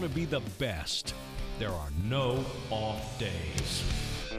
want to be the best, there are no off days.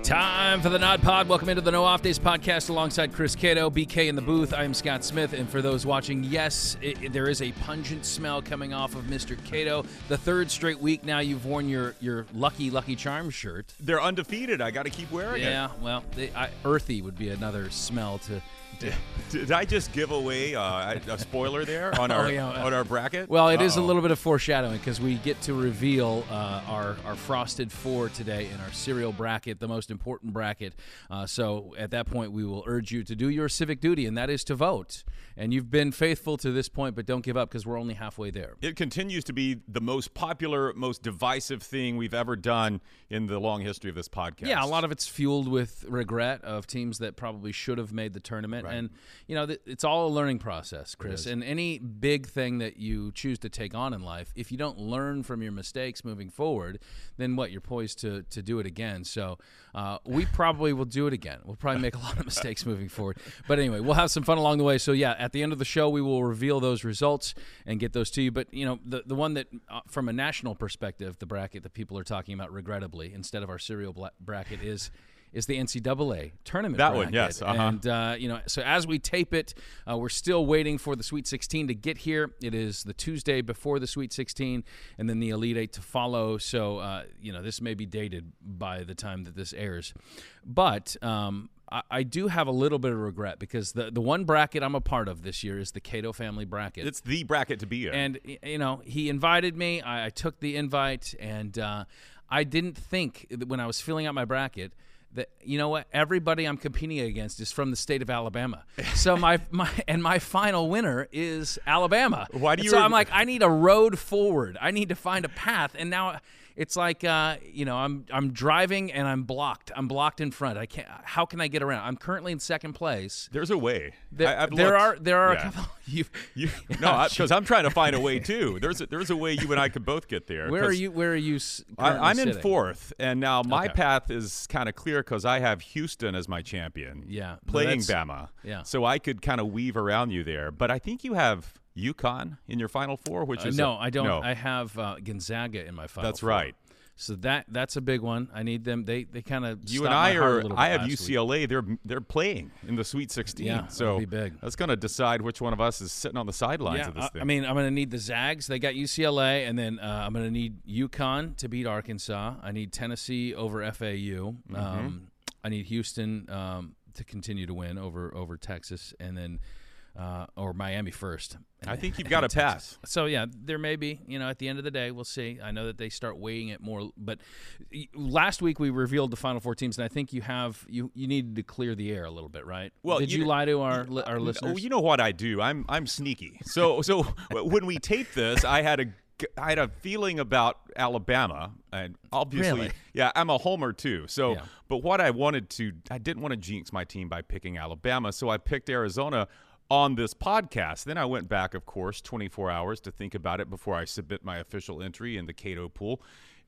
Time for the Nod Pod. Welcome into the No Off Days podcast alongside Chris Cato, BK in the booth. I am Scott Smith, and for those watching, yes, it, there is a pungent smell coming off of Mr. Cato. The third straight week now you've worn your your Lucky Lucky Charm shirt. They're undefeated. I got to keep wearing it. Yeah, well, they, I, earthy would be another smell to. it. Did I just give away uh, a spoiler there on our Oh, yeah. on our bracket? Well, it is a Uh-oh. little bit of foreshadowing because we get to reveal uh, our our frosted four today in our cereal bracket, the most important bracket. Uh, so at that point, we will urge you to do your civic duty, and that is to vote. And you've been faithful to this point, but don't give up because we're only halfway there. It continues to be the most popular, most divisive thing we've ever done in the long history of this podcast. Yeah, a lot of it's fueled with regret of teams that probably should have made the tournament, and you know th- it's all a learning process, Chris. And any big thing that you choose to take on in life, if you don't learn from your mistakes moving forward, then what you're poised to to do it again. So uh, we probably will do it again. We'll probably make a lot of mistakes moving forward, but anyway, we'll have some fun along the way. So yeah, at the end of the show, we will reveal those results and get those to you. But you know, the the one that uh, from a national perspective, the bracket that people are talking about, regrettably, instead of our cereal bla- bracket is. Is the NCAA tournament That one, yes, uh-huh. and uh, you know, so as we tape it, uh, we're still waiting for the Sweet 16 to get here. It is the Tuesday before the Sweet 16, and then the Elite Eight to follow. So uh, you know, this may be dated by the time that this airs, but um, I, I do have a little bit of regret because the the one bracket I'm a part of this year is the Cato family bracket. It's the bracket to be in. And you know, he invited me. I, I took the invite, and uh, I didn't think when I was filling out my bracket that you know what everybody I'm competing against is from the state of Alabama. So my my and my final winner is Alabama. Why do And you So re- I'm like, I need a road forward. I need to find a path, and now. It's like uh, you know, I'm I'm driving and I'm blocked. I'm blocked in front. I can't. How can I get around? I'm currently in second place. There's a way. There, I, there are there are Yeah. a couple. You, You, no, because I'm trying to find a way too. There's a, there's a way you and I could both get there. Where are you? Where are you? I, I'm in fourth, and now my Okay. path is kind of clear because I have Houston as my champion. Yeah, playing Bama. yeah. so I could kind of weave around you there. But I think you have UConn in your final four, which Uh, is no, I I don't. I have uh, Gonzaga in my final. That's four. right. So that that's a big one. I need them. They they kind of You and I are. I have UCLA. They're they're playing in the Sweet 16. Yeah, so be big. that's going to decide which one of us is sitting on the sidelines Yeah, of this I, thing. I mean, I'm going to need the Zags. They got UCLA, and then uh, I'm going to need UConn to beat Arkansas. I need Tennessee over FAU. Mm-hmm. Um, I need Houston um, to continue to win over over Texas, and then uh, or Miami first. I think you've got to pass. So yeah, there may be. You know, at the end of the day, we'll see. I know that they start weighing it more, but last week we revealed the final four teams, and I think you have you you needed to clear the air a little bit, right? Well, did you you, lie to our li- our listeners? Oh, you know what I do? I'm I'm sneaky. So so when we taped this, I had a I had a feeling about Alabama, and obviously, Really? yeah, I'm a homer too. So, Yeah. but what I wanted to, I didn't want to jinx my team by picking Alabama, so I picked Arizona on this podcast. Then I went back, of course, 24 hours to think about it before I submit my official entry in the Cato pool.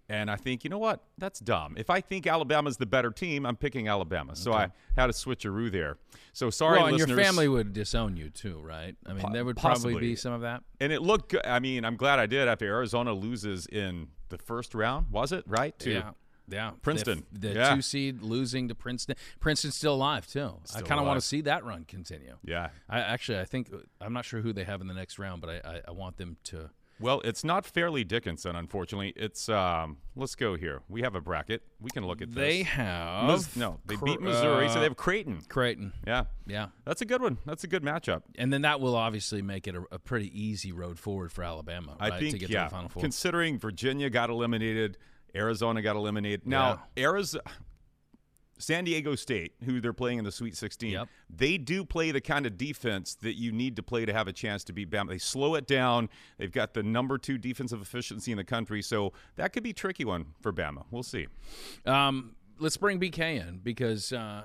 And I think, you know what? That's dumb. If I think Alabama's the better team, I'm picking Alabama. So I had a switcheroo there. So sorry, well, and listeners. your family would disown you too, right? I mean, Po- there would possibly. probably be some of that. And it looked good. I mean, I'm glad I did after Arizona loses in the first round, was it? Right? To yeah. Yeah, Princeton. the, the Yeah. two seed losing to Princeton. Princeton's still alive too. I kind of want to see that run continue. Yeah. I actually, I think I'm not sure who they have in the next round, but I, I, I want them to. Well, it's not Fairleigh Dickinson, unfortunately. It's um let's go here. We have a bracket. We can look at this. They have Mis- no, they beat Missouri, so uh, they have Creighton. Creighton. Yeah. Yeah, That's a good one. That's a good matchup. and then that will obviously make it a, a pretty easy road forward for Alabama. I think to get yeah. to the final four. Considering Virginia got eliminated, Arizona got eliminated. Now, Arizona San Diego State, who they're playing in the Sweet 16, Yep. they do play the kind of defense that you need to play to have a chance to beat Bama. They slow it down. They've got the number two defensive efficiency in the country, so that could be a tricky one for Bama. We'll see. Um, let's bring BK in because uh,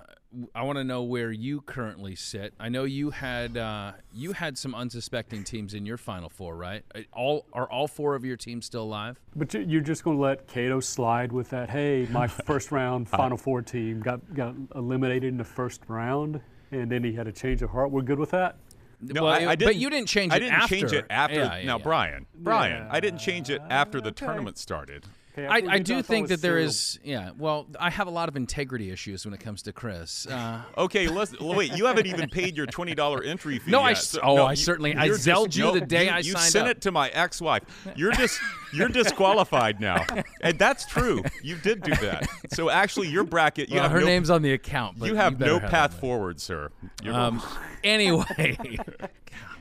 I want to know where you currently sit. I know you had uh, you had some unsuspecting teams in your Final Four, right? All are all four of your teams still alive? But you- you're just going to let Cato slide with that? Hey, my first round Final Four team got got eliminated in the first round, and then he had a change of heart. We're good with that. No, Well, I, it- I but didn't, you didn't change it. After. I didn't change it after. Yeah, yeah, now, yeah. Brian, Brian, I didn't change it after the okay. tournament started. Okay, I, thought I do think that there is, yeah. Well, I have a lot of integrity issues when it comes to Chris. Uh, Okay, let's wait. You haven't even paid your twenty dollar entry fee. No, I yet. s- oh, I certainly- I you're zelled you no, the day you, I you signed sent up. it to my ex-wife. You're dis, you're disqualified now, and that's true. You did do that. So actually, your bracket, you well, have her no, name's on the account, but you have better no have path forward, sir. You're- Um, anyway,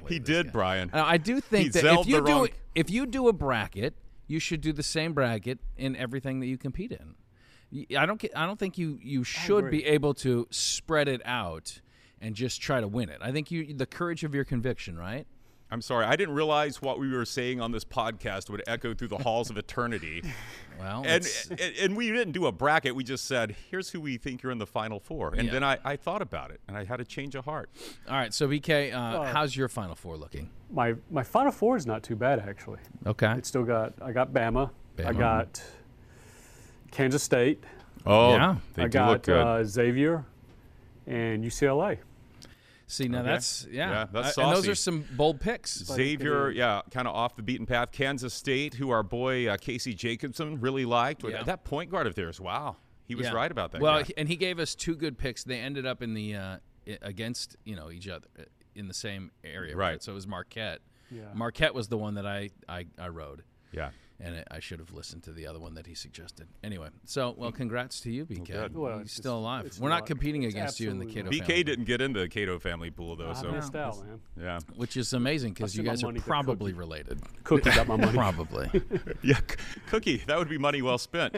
he did, Brian. Uh, I do He think that if you do wrong- if you do a bracket, you should do the same bracket in everything that you compete in. I don't get, I don't think you you should be able to spread it out and just try to win it. I think you the courage of your conviction, right? I'm sorry, I didn't realize what we were saying on this podcast would echo through the halls of eternity. Well, And, and and we didn't do a bracket. We just said, "Here's who we think you're in the final four. And Yeah. then I, I thought about it, and I had a change of heart. all right. So BK, uh, how's your final four looking? My my Final Four is not too bad actually. Okay. It's still got I got Bama, I got Kansas State, Oh, Yeah. they I do look got good. uh, Xavier, and UCLA. See now Okay. that's yeah, Yeah, that's Uh, and those are some bold picks. Xavier, yeah, kind of off the beaten path. Kansas State, who our boy uh, Casey Jacobsen really liked. Yeah. That point guard of theirs, wow, he was Yeah. right about that. Well, guy. he- and he gave us two good picks. They ended up in the uh, against you know each other uh, in the same area, Right. So it was Marquette. Yeah. Marquette was the one that I I, I rode, yeah. And I- I should have listened to the other one that he suggested. Anyway, so well, mm. congrats to you, BK. good. Well, He's still alive. We're not not- competing against you in the Cato BK family, didn't get into the Cato family pool though, I so missed out, man. yeah, which is amazing because you guys are probably Cookie. related. Cookie got my money. Probably. yeah. C- Cookie, that would be money well spent.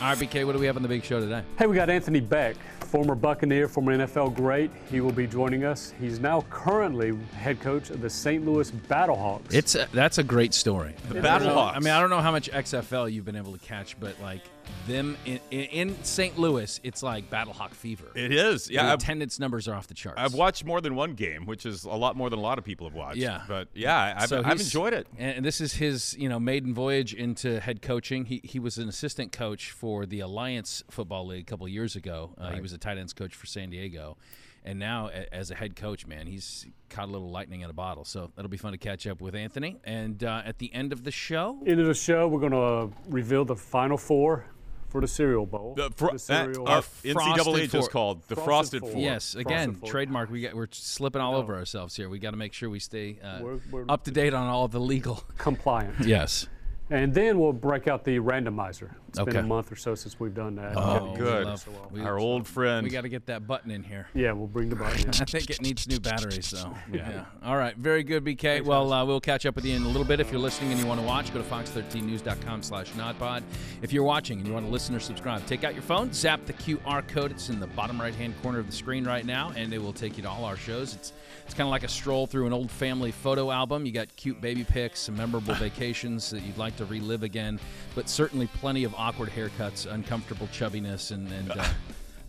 All right, BK. What do we have on the big show today? Hey, we got Anthony Becht, former Buccaneer, former NFL great. He will be joining us. He's now currently head coach of the St. Louis Battlehawks. It's a, that's a great story. The I Battlehawks. I mean, I don't know how much XFL you've been able to catch, but like them in, in, in St. Louis, it's like Battlehawk fever. It is, yeah. I've, attendance numbers are off the charts. I've watched more than one game, which is a lot more than a lot of people have watched. Yeah. but yeah, I've, So I've enjoyed it. and and this is his, you know, maiden voyage into head coaching. He he was an assistant coach for the Alliance Football League a couple of years ago. Uh, He was a tight ends coach for San Diego, and now a- as a head coach, man, he's caught a little lightning in a bottle. So that'll be fun to catch up with Anthony. And uh, at the end of the show, End of the show, we're going to reveal the final four for the Cereal Bowl. The, fro- The that, cereal- our Frosted NCAA just called the Frosted Frosted Four. Four. Yes, Frosted again, Four. trademark. We got we're slipping all over ourselves here. We got to make sure we stay uh, We're- we're- up to date on all of the legal. compliant. Yes. And then we'll break out the randomizer. It's Okay. been a month or so since we've done that. Oh, good. we love- we- Our old friend. We got to get that button in here. Yeah, we'll bring the button in. I think it needs new batteries, though. yeah. All right, very good, BK. well, uh, we'll catch up with you in a little bit. If you're listening and you want to watch, go to fox13news.com slash nodpod. If you're watching and you want to listen or subscribe, take out your phone, zap the QR code. It's in the bottom right-hand corner of the screen right now, and it will take you to all our shows. It's it's kind of like a stroll through an old family photo album. You got cute baby pics, some memorable vacations that you'd like to relive again, but certainly plenty of awkward haircuts, uncomfortable chubbiness, and and. Uh,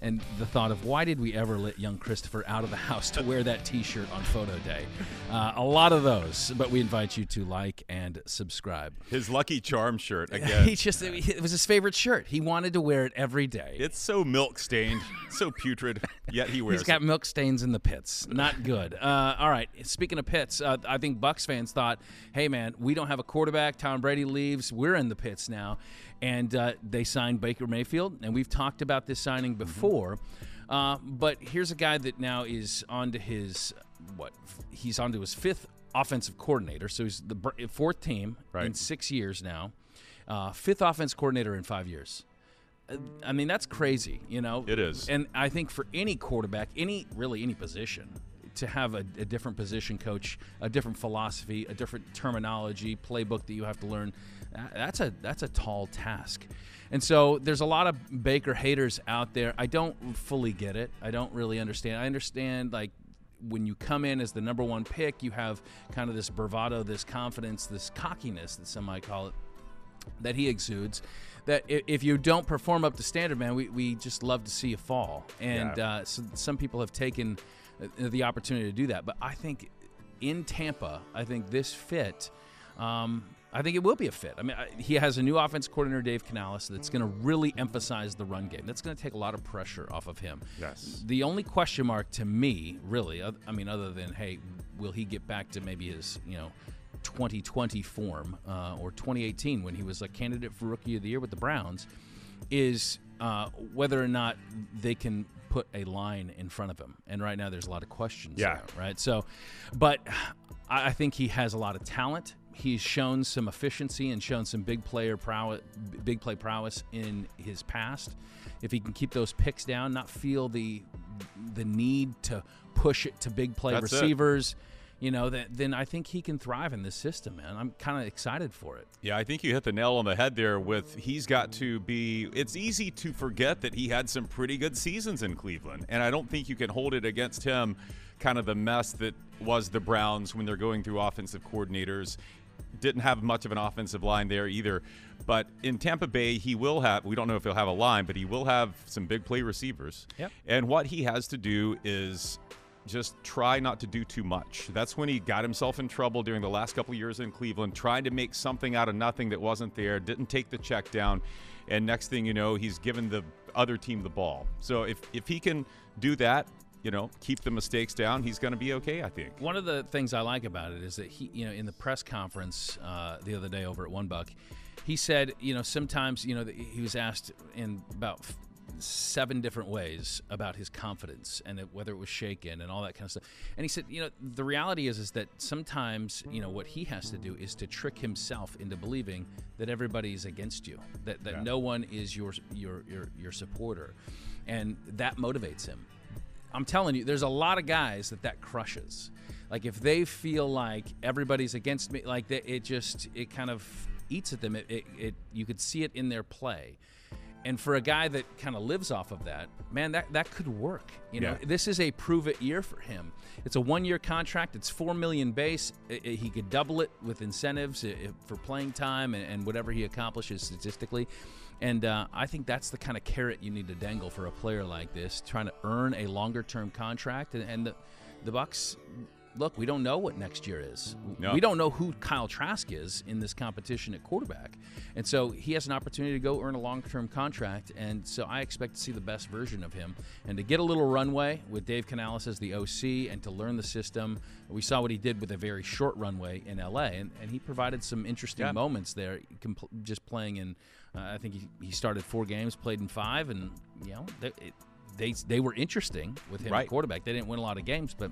and the thought of why did we ever let young Christopher out of the house to wear that T-shirt on photo day? Uh, a lot of those, but we invite you to like and subscribe. His Lucky Charm shirt again. he just it was his favorite shirt. He wanted to wear it every day. it's so milk stained, so putrid, yet he wears He's got it. milk stains in the pits. Not good. Uh, all right. Speaking of pits, uh, I think Bucs fans thought, "Hey, man, we don't have a quarterback. Tom Brady leaves. We're in the pits now." And uh, they signed Baker Mayfield, and we've talked about this signing before. Uh, but here's a guy that now is on to his what? He's on to his fifth offensive coordinator. So he's the fourth team in six years now. Uh, fifth offense coordinator in five years. Uh, I mean, that's crazy, you know. It is. And I think for any quarterback, any really any position, to have a, a different position coach, a different philosophy, a different terminology, playbook that you have to learn, that's a that's a tall task. And so there's a lot of Baker haters out there. I don't fully get it. I don't really understand. I understand like when you come in as the number one pick, you have kind of this bravado, this confidence, this cockiness that some might call it, that he exudes. That if you don't perform up to standard, man, we, we just love to see you fall. And yeah. uh, so some people have taken uh, the opportunity to do that. But I think in Tampa, I think this fit. Um, I think it will be a fit. I mean, he has a new offense coordinator, Dave Canales, that's going to really emphasize the run game. That's going to take a lot of pressure off of him. Yes. The only question mark to me, really, I mean, other than hey, will he get back to maybe his you know 2020 form uh, or 2018 when he was a candidate for Rookie of the Year with the Browns, is uh, whether or not they can put a line in front of him. And right now, there's a lot of questions. Yeah. There, right. So, but I think he has a lot of talent he's shown some efficiency and shown some big player prowess, big play prowess in his past. If he can keep those picks down, not feel the the need to push it to big play That's receivers. It. You know, that, then I think he can thrive in this system, man. I'm kind of excited for it. Yeah, I think you hit the nail on the head there with he's got to be. It's easy to forget that he had some pretty good seasons in Cleveland, and I don't think you can hold it against him kind of the mess that was the Browns when they're going through offensive coordinators didn't have much of an offensive line there either. But in Tampa Bay, he will have, we don't know if he'll have a line, but he will have some big play receivers. Yep. And what he has to do is just try not to do too much. That's when he got himself in trouble during the last couple of years in Cleveland, trying to make something out of nothing that wasn't there, didn't take the check down. And next thing you know, he's given the other team the ball. So if, if he can do that, you know, keep the mistakes down, he's going to be okay, I think. One of the things I like about it is that he, you know, in the press conference uh, the other day over at One Buc, he said, you know, sometimes, you know, he was asked in about seven different ways about his confidence and whether it was shaken and all that kind of stuff. And he said, you know, the reality is is that sometimes, you know, what he has to do is to trick himself into believing that everybody is against you, that that yeah. no one is your your your your supporter, and that motivates him. I'm telling you, there's a lot of guys that that crushes. Like if they feel like everybody's against me, like that, it just it kind of eats at them. It, it, it you could see it in their play. And for a guy that kind of lives off of that, man, that, that could work. You know, yeah. this is a prove it year for him. It's a one year contract. It's four million base. It, it, he could double it with incentives for playing time and, and whatever he accomplishes statistically. And uh, I think that's the kind of carrot you need to dangle for a player like this, trying to earn a longer term contract. And, and the, the Bucs, look, we don't know what next year is. No. We don't know who Kyle Trask is in this competition at quarterback. And so he has an opportunity to go earn a long term contract. And so I expect to see the best version of him. And to get a little runway with Dave Canales as the OC and to learn the system, we saw what he did with a very short runway in LA. And, and he provided some interesting yeah. moments there, just playing in uh, I think he, he started four games, played in five, and you know they it, they, they were interesting with him right. at quarterback. They didn't win a lot of games, but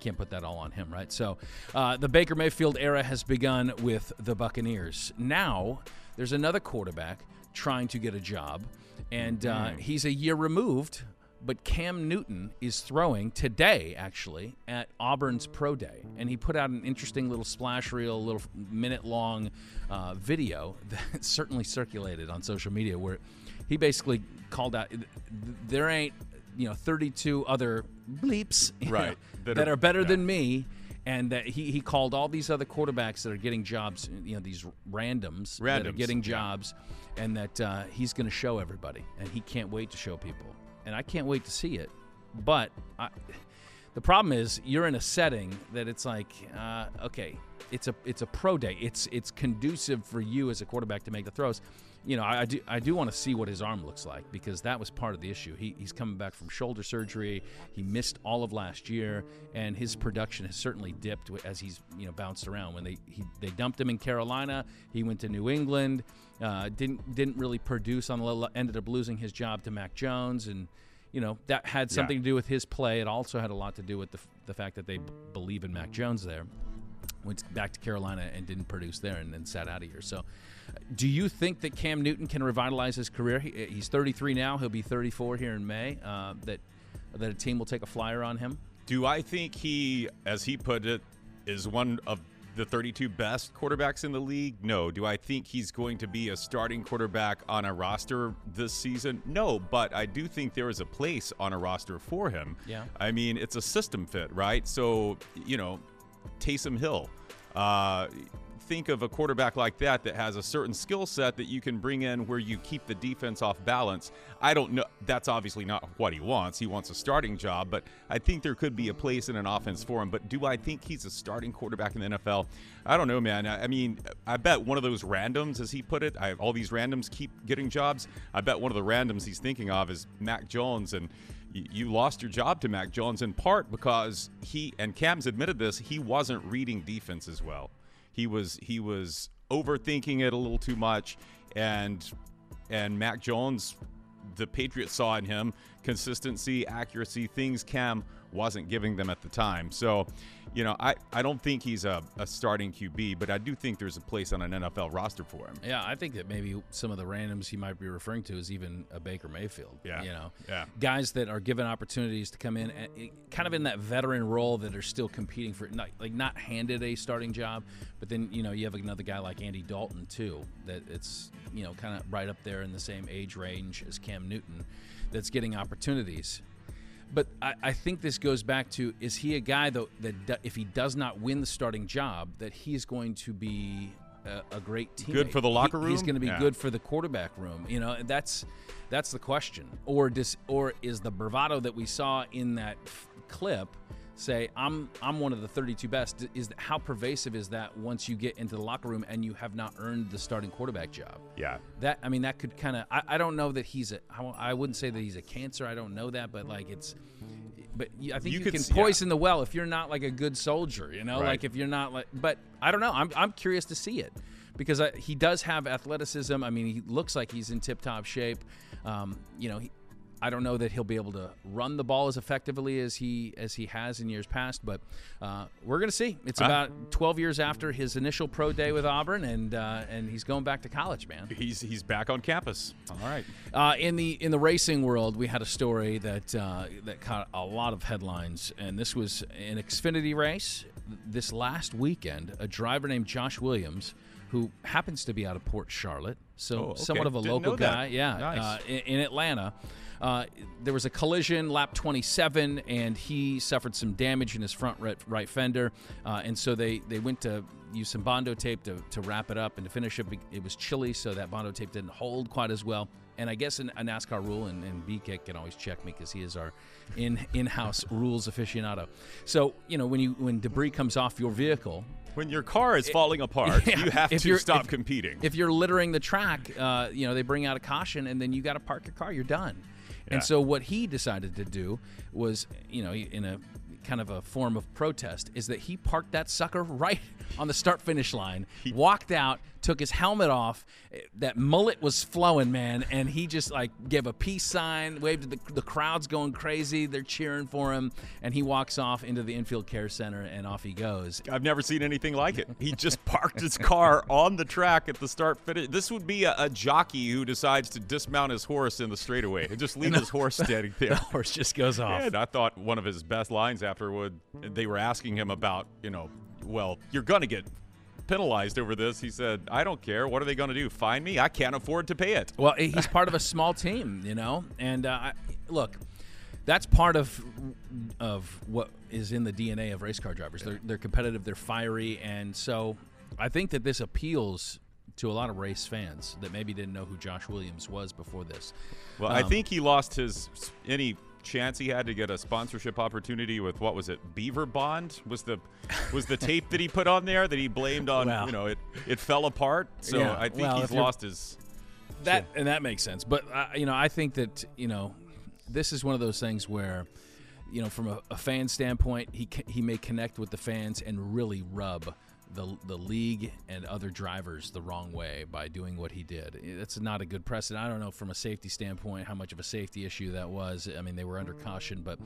can't put that all on him, right? So uh, the Baker Mayfield era has begun with the Buccaneers. Now there's another quarterback trying to get a job, and uh, mm. he's a year removed but Cam Newton is throwing today, actually, at Auburn's Pro Day. And he put out an interesting little splash reel, little minute long uh, video that certainly circulated on social media where he basically called out there ain't, you know, 32 other bleeps right. know, that, that, are, are better yeah. than me and that he, he called all these other quarterbacks that are getting jobs, you know, these randoms, randoms that are getting jobs, and that uh, he's going to show everybody, and he can't wait to show people and I can't wait to see it. But I, the problem is, you're in a setting that it's like, uh, okay, it's a it's a pro day. It's it's conducive for you as a quarterback to make the throws. You know, I, I do I do want to see what his arm looks like because that was part of the issue. He, he's coming back from shoulder surgery. He missed all of last year, and his production has certainly dipped as he's you know bounced around. When they he, they dumped him in Carolina, he went to New England. Uh, didn't didn't really produce on the ended up losing his job to Mac Jones and you know that had something yeah. to do with his play. It also had a lot to do with the, the fact that they b- believe in Mac Jones there. Went back to Carolina and didn't produce there, and then sat out of here. So, do you think that Cam Newton can revitalize his career? He, he's 33 now. He'll be 34 here in May. Uh, that that a team will take a flyer on him. Do I think he, as he put it, is one of the 32 best quarterbacks in the league? No. Do I think he's going to be a starting quarterback on a roster this season? No, but I do think there is a place on a roster for him. Yeah. I mean, it's a system fit, right? So, you know, Taysom Hill. Uh, think of a quarterback like that that has a certain skill set that you can bring in where you keep the defense off balance. I don't know. That's obviously not what he wants. He wants a starting job, but I think there could be a place in an offense for him. But do I think he's a starting quarterback in the NFL? I don't know, man. I mean, I bet one of those randoms, as he put it, I, all these randoms keep getting jobs. I bet one of the randoms he's thinking of is Mac Jones. And you lost your job to Mac Jones in part because he, and Cam's admitted this, he wasn't reading defense as well. He was he was overthinking it a little too much, and and Mac Jones, the Patriots saw in him consistency, accuracy, things Cam wasn't giving them at the time. So, you know, I, I don't think he's a, a starting QB, but I do think there's a place on an NFL roster for him. Yeah, I think that maybe some of the randoms he might be referring to is even a Baker Mayfield. Yeah. You know, Yeah. guys that are given opportunities to come in and eh, kind of in that veteran role that are still competing for, not, like not handed a starting job, but then, you know, you have another guy like Andy Dalton, too, that it's, you know, kind of right up there in the same age range as Cam Newton that's getting opportunities. But I, I think this goes back to is he a guy though that if he does not win the starting job that he's going to be a, a great teammate. Good for the locker He- he's going to be Yeah. good for the quarterback room. You know, that's that's the question. Or does or is the bravado that we saw in that f- clip say I'm I'm one of the 32 best? Is how pervasive is that once you get into the locker room and you have not earned the starting quarterback job? Yeah. That I mean, that could kind of. I, I don't know that he's a. I, wouldn't say that he's a cancer. I don't know that, but like it's. But I think You you, could can s- yeah. poison the well if you're not like a good soldier. You know, Right. like if you're not like. But I don't know. I'm I'm curious to see it because I, he does have athleticism. I mean, he looks like he's in tip top shape. Um, you know, he, I don't know that he'll be able to run the ball as effectively as he as he has in years past, but uh, we're going to see. It's Uh, about 12 years after his initial pro day with Auburn, and uh, and he's going back to college, man. He's he's back on campus. All right. Uh, in the in the racing world, we had a story that uh, that caught a lot of headlines, and this was an Xfinity race this last weekend. A driver named Josh Williams, who happens to be out of Port Charlotte, so Oh, okay. somewhat of a Didn't local guy, yeah, Nice. uh, in, in Atlanta. Uh, there was a collision, lap 27, and he suffered some damage in his front right, right fender. Uh, and so they, they went to use some Bondo tape to, to wrap it up and to finish it. It was chilly, so that Bondo tape didn't hold quite as well. And I guess an, a NASCAR rule, and, and BK can always check me because he is our in in house rules aficionado. So you know when you when debris comes off your vehicle, When your car is falling apart, yeah, you have if to stop if- competing. if you're littering the track, uh, you know they bring out a caution, and then you got to park your car. You're done. Yeah. And so what he decided to do was, you know, in a kind of a form of protest, is that he parked that sucker right on the start finish line, walked out, took his helmet off. That mullet was flowing, man, and he just like gave a peace sign, waved to the, the crowd's going crazy. They're cheering for him, and he walks off into the infield care center, and off he goes. I've never seen anything like it. He just parked his car on the track at the start finish. This would be a, a jockey who decides to dismount his horse in the straightaway and just leave his horse standing there. The horse just goes off. And I thought one of his best lines afterward, they were asking him about, you know, well, you're going to get penalized over this. He said, I don't care. What are they going to do? Fine me? I can't afford to pay it. Well, he's part of a small team, you know. And uh, look, that's part of of what is in the DNA of race car drivers. They're they're competitive, they're fiery, and so I think that this appeals to a lot of race fans that maybe didn't know who Josh Williams was before this. Well, I Um, think he lost his any chance he had to get a sponsorship opportunity with what was it? Beaver Bond was the was the tape that he put on there that he blamed on. You know, it it fell apart. So Yeah, I think well, he's lost his. that and that makes sense. But uh, you know, I think that you know, this is one of those things where, you know, from a, a fan standpoint, he he may connect with the fans and really rub the the league and other drivers the wrong way by doing what he did. It's not a good precedent. I don't know from a safety standpoint how much of a safety issue that was. I mean, they were under caution, but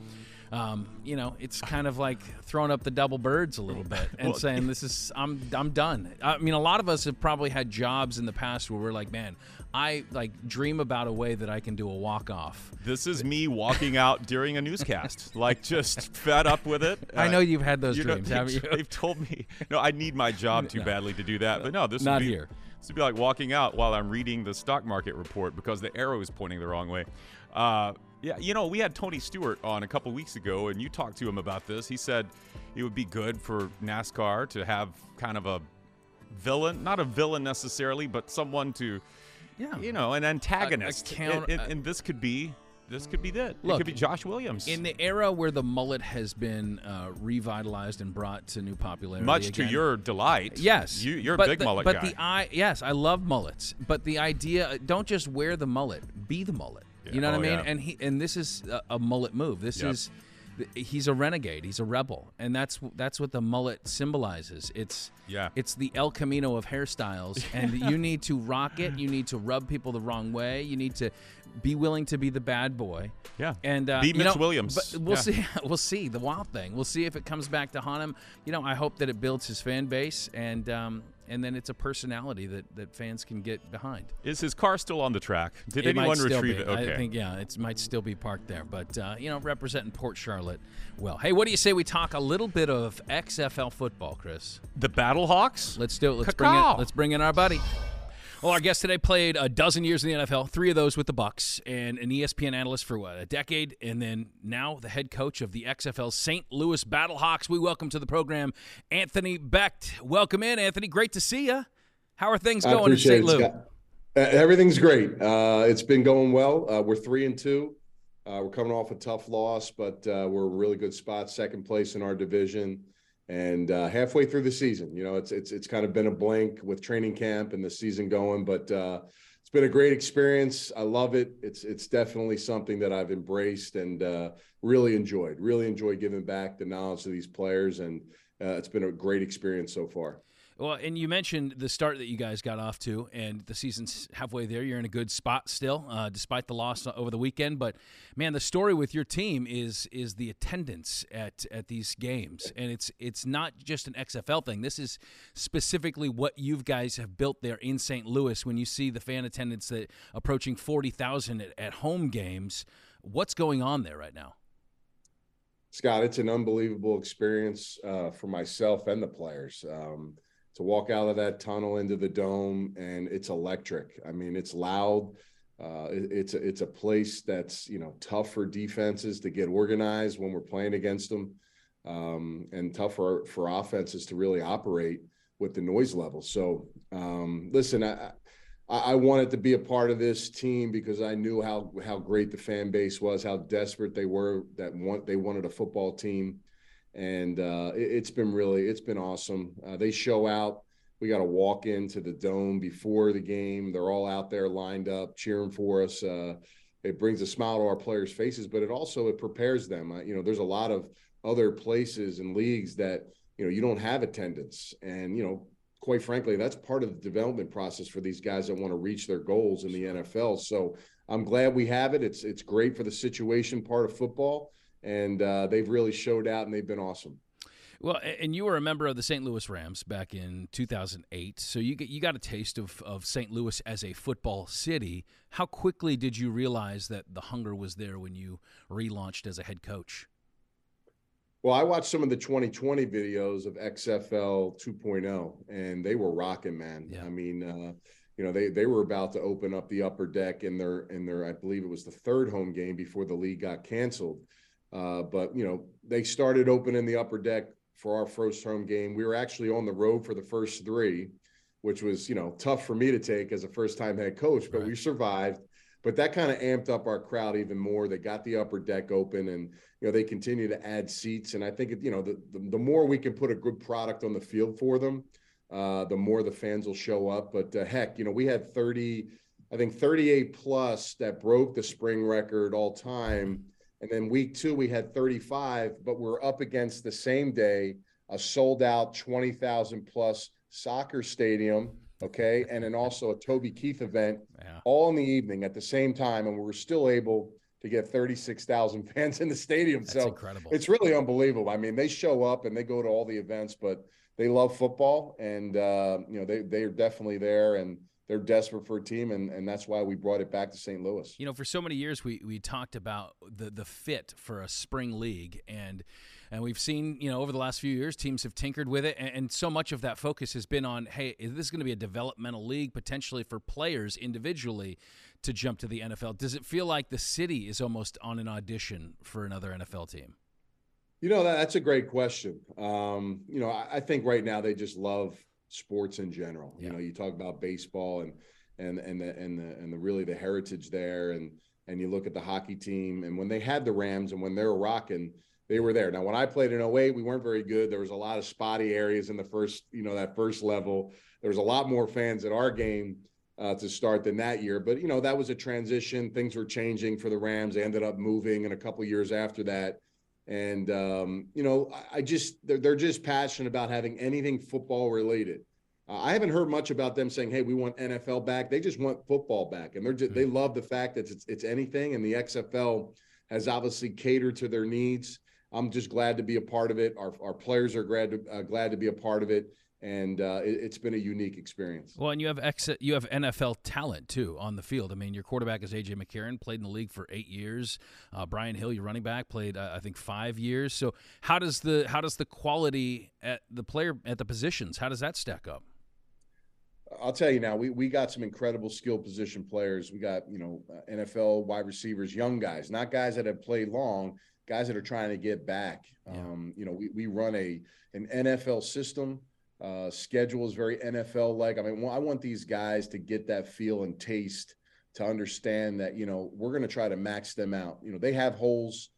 um, you know, it's kind of like throwing up the double birds a little bit and Well, saying this is I'm I'm done. I mean, a lot of us have probably had jobs in the past where we're like, man, I like dream about a way that I can do a walk off. This is me walking out during a newscast, like just fed up with it. I Uh, know you've had those know, dreams, they've, haven't you? They've told me, no, I need need my job too badly to do that. But no, this not would be, here. This would be like walking out while I'm reading the stock market report because the arrow is pointing the wrong way. Uh, yeah, you know, we had Tony Stewart on a couple weeks ago, and you talked to him about this. He said it would be good for NASCAR to have kind of a villain, not a villain necessarily, but someone to, Yeah. you know, an antagonist. A- a count- and, and- and this could be, this could be that. it Look, could be Josh Williams. In the era where the mullet has been uh, revitalized and brought to new popularity, Much again, to your delight. Yes, You, you're but a big the, mullet but guy. the I yes, I love mullets. But the idea, don't just wear the mullet, be the mullet. Yeah. You know what Oh, I mean? yeah. And he and this is a, a mullet move. This Yep. is he's a renegade. He's a rebel, and that's that's what the mullet symbolizes. It's Yeah. it's the El Camino of hairstyles, and you need to rock it. You need to rub people the wrong way. You need to be willing to be the bad boy. Yeah. and uh, Be Mitch know, Williams. But we'll Yeah. see. We'll see the wild thing. We'll see if it comes back to haunt him. You know, I hope that it builds his fan base, and um, and then it's a personality that, that fans can get behind. Is his car still on the track? Did It anyone retrieve be. it? Okay. I think yeah, it might still be parked there, but uh, you know, representing Port Charlotte. Well, hey, what do you say we talk a little bit of XFL football, Chris? the Battle Hawks? Let's do it. Let's bring in. Let's bring in our buddy. Well, our guest today played a dozen years in the NFL, three of those with the Bucs, and an ESPN analyst for what a decade, and then now the head coach of the XFL St. Louis Battlehawks. We welcome to the program Anthony Becht. Welcome in, Anthony. Great to see you. How are things going in St. Louis? Scott. Everything's great. Uh, it's been going well. Uh, we're three and two. Uh, we're coming off a tough loss, but uh, we're a really good spot, second place in our division, and uh, halfway through the season. You know, it's it's it's kind of been a blank with training camp and the season going, but uh, it's been a great experience. I love it. It's it's definitely something that I've embraced and uh, really enjoyed. Really enjoyed giving back the knowledge to these players, and uh, it's been a great experience so far. Well, and you mentioned the start that you guys got off to, and the season's halfway there. You're in a good spot still, uh, despite the loss over the weekend. But man, the story with your team is is the attendance at at these games, and it's it's not just an XFL thing. This is specifically what you guys have built there in St. Louis. When you see the fan attendance that approaching forty thousand at, at home games, what's going on there right now? Scott, it's an unbelievable experience uh, for myself and the players. Um, to walk out of that tunnel into the dome, and it's electric. I mean, it's loud. Uh, it- it's a, it's a place that's you know tough for defenses to get organized when we're playing against them, um, and tough for for offenses to really operate with the noise level. So, um, listen, I, I wanted to be a part of this team because I knew how how great the fan base was, how desperate they were that want they wanted a football team, and uh, it, it's been really it's been awesome. Uh, they show out. We got to walk into the dome before the game. They're all out there lined up cheering for us. Uh, it brings a smile to our players' faces, but it also it prepares them. Uh, you know, there's a lot of other places and leagues that you know you don't have attendance, and you know quite frankly, that's part of the development process for these guys that want to reach their goals in the NFL. So I'm glad we have it. It's it's great for the situation part of football, and uh, they've really showed out and they've been awesome. Well, and you were a member of the St. Louis Rams back in 2008, so you get, you got a taste of, of St. Louis as a football city. How quickly did you realize that the hunger was there when you relaunched as a head coach? Well, I watched some of the 2020 videos of XFL 2.0, and they were rocking, man. Yeah. I mean, uh, you know, they they were about to open up the upper deck in their in their, I believe it was the third home game before the league got canceled. Uh, but you know, they started opening the upper deck for our first home game. We were actually on the road for the first three, which was you know tough for me to take as a first time head coach, but Right. we survived. But that kind of amped up our crowd even more. They got the upper deck open, and you know they continue to add seats. And I think you know the the, the more we can put a good product on the field for them, uh, the more the fans will show up. But uh, heck, you know we had thirty, I think thirty-eight plus that broke the spring record all time. And then week two we had thirty-five, but we're up against the same day a sold out twenty thousand plus soccer stadium. Okay, and then also a Toby Keith event Yeah. all in the evening at the same time, and we were still able to get 36,000 fans in the stadium. That's so incredible. it's really unbelievable. I mean, they show up and they go to all the events, but they love football, and uh, you know they they are definitely there, and they're desperate for a team, and, and that's why we brought it back to St. Louis. You know, for so many years, we, we talked about the, the fit for a spring league, and and we've seen, you know, over the last few years, teams have tinkered with it, and, and so much of that focus has been on, hey, is this going to be a developmental league potentially for players individually to jump to the NFL? Does it feel like the city is almost on an audition for another NFL team? You know, that, that's a great question. Um, you know, I, I, think right now they just love sports in general. Yeah. You know, you talk about baseball and and and the and the and the really the heritage there, and and you look at the hockey team, and when they had the Rams and when they were rocking, they were there. Now, when I played in 08, we weren't very good. There was a lot of spotty areas in the first, you know, that first level. There was a lot more fans at our game uh, to start than that year. But you know, that was a transition. Things were changing for the Rams. They ended up moving, and a couple years after that and um, you know, I, just they're, they're just passionate about having anything football related. Uh, I haven't heard much about them saying, "Hey, we want NFL back." They just want football back, and they're just, they hmm. love the fact that it's it's anything. And the XFL has obviously catered to their needs. I'm just glad to be a part of it. Our our players are glad to uh, glad to be a part of it and uh, it, has been a unique experience. Well, and you have ex- you have NFL talent too on the field. I mean, your quarterback is AJ McCarron, played in the league for eight years. Uh, Brian Hill, your running back, played uh, I think five years. So how does the how does the quality at the player at the positions how does that stack up? I'll tell you now, we we got some incredible skill position players. We got you know uh, NFL wide receivers, young guys, not guys that have played long, guys that are trying to get back. Yeah. Um, you know, we we run a an NFL system uh, schedule is very NFL like. I mean, I want these guys to get that feel and taste to understand that you know we're going to try to max them out. You know, they have holes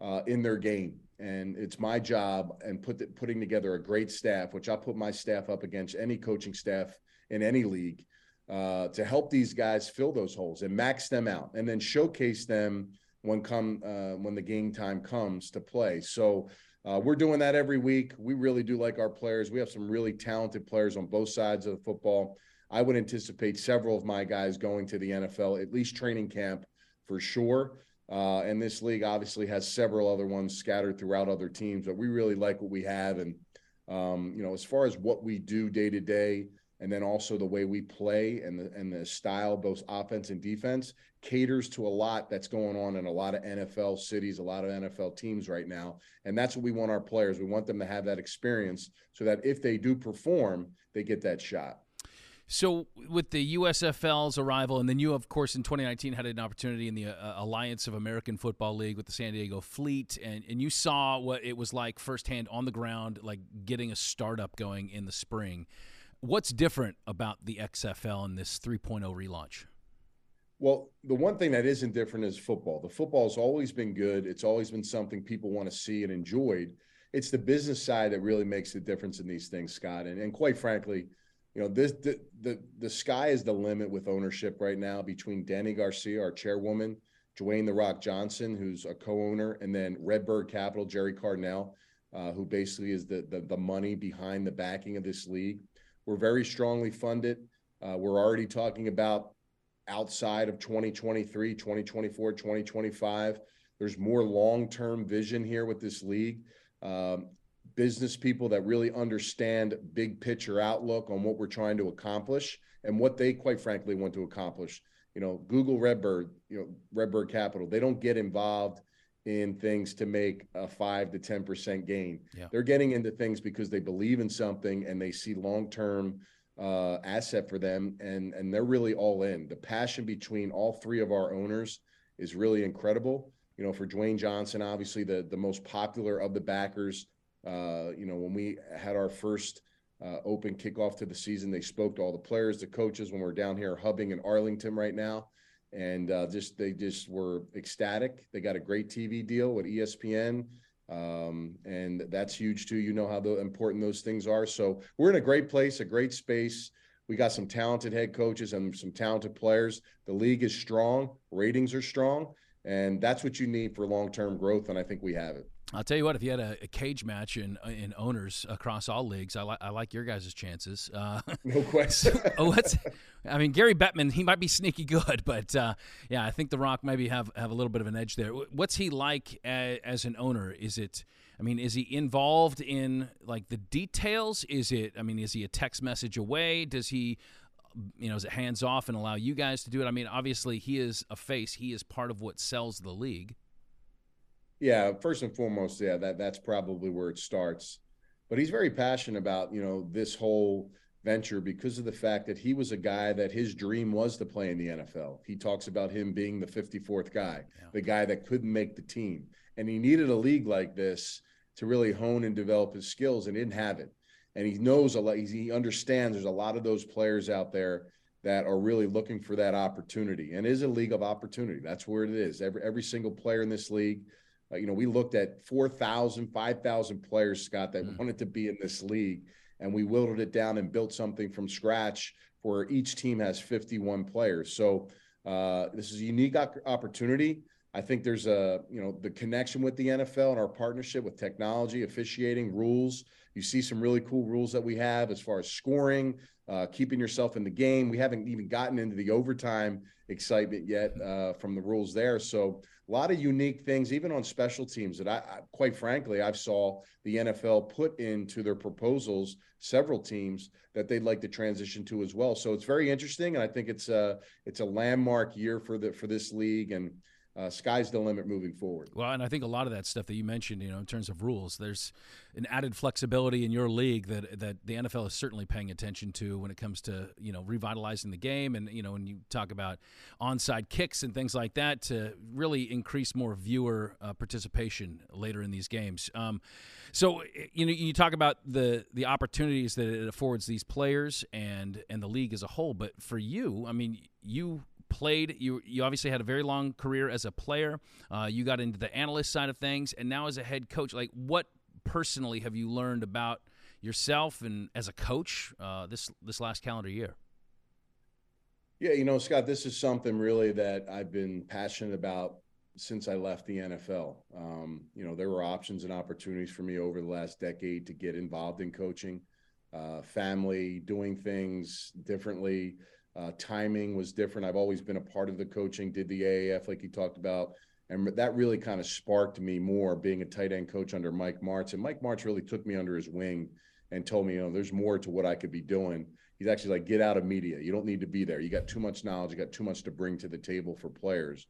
uh, in their game, and it's my job and put the, putting together a great staff, which I'll put my staff up against any coaching staff in any league uh, to help these guys fill those holes and max them out, and then showcase them when come uh, when the game time comes to play. So uh, we're doing that every week. We really do like our players. We have some really talented players on both sides of the football. I would anticipate several of my guys going to the NFL, at least training camp for sure. Uh, and this league obviously has several other ones scattered throughout other teams, but we really like what we have. And, um, you know, as far as what we do day to day, and then also the way we play and the and the style, both offense and defense, caters to a lot that's going on in a lot of NFL cities, a lot of NFL teams right now. And that's what we want our players. We want them to have that experience so that if they do perform, they get that shot. So, with the USFL's arrival, and then you, of course, in 2019 had an opportunity in the uh, Alliance of American Football League with the San Diego Fleet, and, and you saw what it was like firsthand on the ground, like getting a startup going in the spring. What's different about the XFL and this 3.0 relaunch? Well, the one thing that isn't different is football. The football has always been good. It's always been something people want to see and enjoyed. It's the business side that really makes the difference in these things, Scott. And, and quite frankly, you know, this the, the the sky is the limit with ownership right now between Dany Garcia, our chairwoman, Dwayne the Rock Johnson, who's a co-owner, and then Redbird Capital, Gerry Cardinale, uh, who basically is the, the the money behind the backing of this league. We're very strongly funded. Uh, we're already talking about outside of 2023, 2024, 2025. There's more long term vision here with this league. Um, business people that really understand big picture outlook on what we're trying to accomplish and what they, quite frankly, want to accomplish. You know, Google Redbird, you know, Redbird Capital, they don't get involved in things to make a five to 10% gain. Yeah. They're getting into things because they believe in something and they see long term uh, asset for them, and and they're really all in. The passion between all three of our owners is really incredible. You know, for Dwayne Johnson, obviously the the most popular of the backers. Uh, you know, when we had our first uh, open kickoff to the season, they spoke to all the players, the coaches. When we're down here hubbing in Arlington right now, and uh, just they just were ecstatic. They got a great TV deal with ESPN. Um, and that's huge too. You know how the, important those things are. So we're in a great place, a great space. We got some talented head coaches and some talented players. The league is strong, ratings are strong, and that's what you need for long term growth. And I think we have it. I'll tell you what. If you had a, a cage match in in owners across all leagues, I like I like your guys' chances. Uh, no question. oh, what's? I mean, Gary Bettman, he might be sneaky good, but uh, yeah, I think The Rock maybe have have a little bit of an edge there. What's he like as, as an owner? Is it? I mean, is he involved in like the details? Is it? I mean, is he a text message away? Does he you know, is it hands off and allow you guys to do it? I mean, obviously he is a face. He is part of what sells the league. Yeah, first and foremost, yeah, that that's probably where it starts. But he's very passionate about you know this whole venture because of the fact that he was a guy that his dream was to play in the NFL. He talks about him being the 54th guy, yeah. the guy that couldn't make the team, and he needed a league like this to really hone and develop his skills, and didn't have it. And he knows a lot. He understands there's a lot of those players out there that are really looking for that opportunity, and is a league of opportunity. That's where it is. Every every single player in this league uh, you know, we looked at 4,000, 5,000 players, Scott, that mm. wanted to be in this league, and we whittled it down and built something from scratch where each team has 51 players. So uh, this is a unique opportunity. I think there's a, you know, the connection with the NFL and our partnership with technology, officiating, rules. You see some really cool rules that we have as far as scoring, uh, keeping yourself in the game. We haven't even gotten into the overtime excitement yet uh, from the rules there. So a lot of unique things, even on special teams that I, I, quite frankly, I've saw the NFL put into their proposals several teams that they'd like to transition to as well. So it's very interesting, and I think it's a it's a landmark year for the for this league and uh, sky's the limit moving forward. Well, and I think a lot of that stuff that you mentioned, you know, in terms of rules, there's an added flexibility in your league that that the NFL is certainly paying attention to when it comes to you know revitalizing the game, and you know when you talk about onside kicks and things like that to really increase more viewer uh, participation later in these games. Um, so you know you talk about the the opportunities that it affords these players and and the league as a whole, but for you, I mean, you played. You you obviously had a very long career as a player. Uh, you got into the analyst side of things, and now as a head coach, like what personally have you learned about yourself and as a coach uh, this this last calendar year? Yeah, you know, Scott, this is something really that I've been passionate about since I left the NFL. Um, you know, there were options and opportunities for me over the last decade to get involved in coaching, uh, family, doing things differently. Uh, timing was different. I've always been a part of the coaching, did the AAF like you talked about. And that really kind of sparked me more being a tight end coach under Mike Martz. And Mike Martz really took me under his wing and told me, you know, there's more to what I could be doing. He's actually like, get out of media. You don't need to be there. You got too much knowledge. You got too much to bring to the table for players.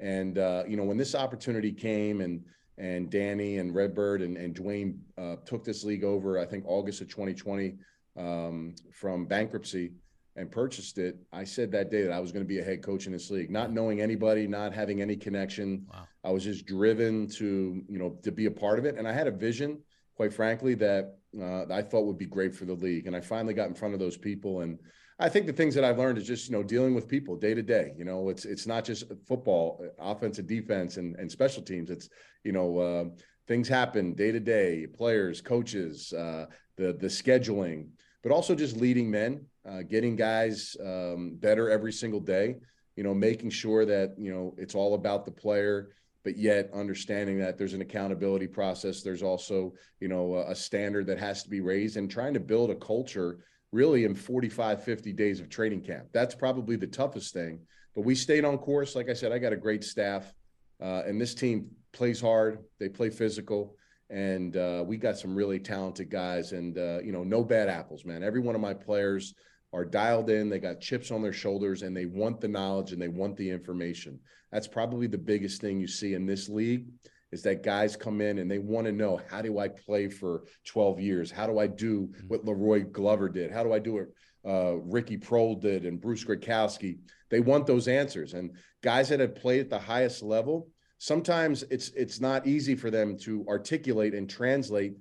And, uh, you know, when this opportunity came and, and Dany and Redbird and, and Dwayne uh, took this league over, I think August of 2020 um, from bankruptcy and purchased it, I said that day that I was going to be a head coach in this league, not knowing anybody, not having any connection. Wow. I was just driven to, you know, to be a part of it. And I had a vision, quite frankly, that uh, I thought would be great for the league. And I finally got in front of those people. And I think the things that I've learned is just, you know, dealing with people day to day. You know, it's it's not just football, offensive, defense, and and special teams. It's, you know, uh, things happen day to day, players, coaches, uh, the the scheduling, but also just leading men uh, getting guys um, better every single day. You know, making sure that you know it's all about the player, but yet understanding that there's an accountability process. There's also you know a, standard that has to be raised, and trying to build a culture really in 45, 50 days of training camp. That's probably the toughest thing. But we stayed on course. Like I said, I got a great staff, uh, and this team plays hard. They play physical and uh, we got some really talented guys and uh, you know no bad apples man every one of my players are dialed in, they got chips on their shoulders, and they want the knowledge and they want the information. That's probably the biggest thing you see in this league is that guys come in and they want to know how do I play for 12 years? How do I do mm-hmm. what La'Roi Glover did? How do I do what uh, Ricky Proehl did and Bruce Gradkowski? They want those answers. And guys that have played at the highest level, sometimes it's it's not easy for them to articulate and translate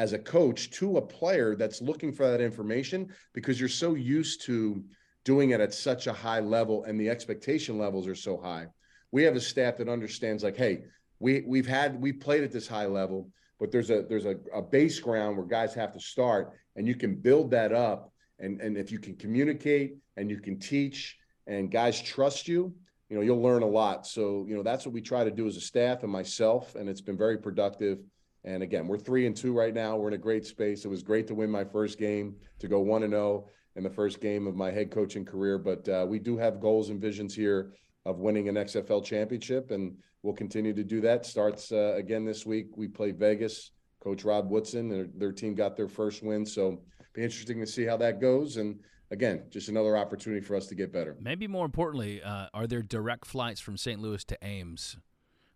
as a coach to a player that's looking for that information because you're so used to doing it at such a high level and the expectation levels are so high. We have a staff that understands like, hey, we we've had we played at this high level, but there's a there's a, a base ground where guys have to start and you can build that up. And and if you can communicate and you can teach and guys trust you, you know, you'll learn a lot. So, you know, that's what we try to do as a staff and myself, and it's been very productive and again, we're three and two right now. We're in a great space. It was great to win my first game, to go one and zero oh in the first game of my head coaching career. But uh, we do have goals and visions here of winning an XFL championship, and we'll continue to do that. Starts uh, again this week. We play Vegas. Coach Rod Woodson, their, their team got their first win, so be interesting to see how that goes. And again, just another opportunity for us to get better. Maybe more importantly, uh, are there direct flights from St. Louis to Ames?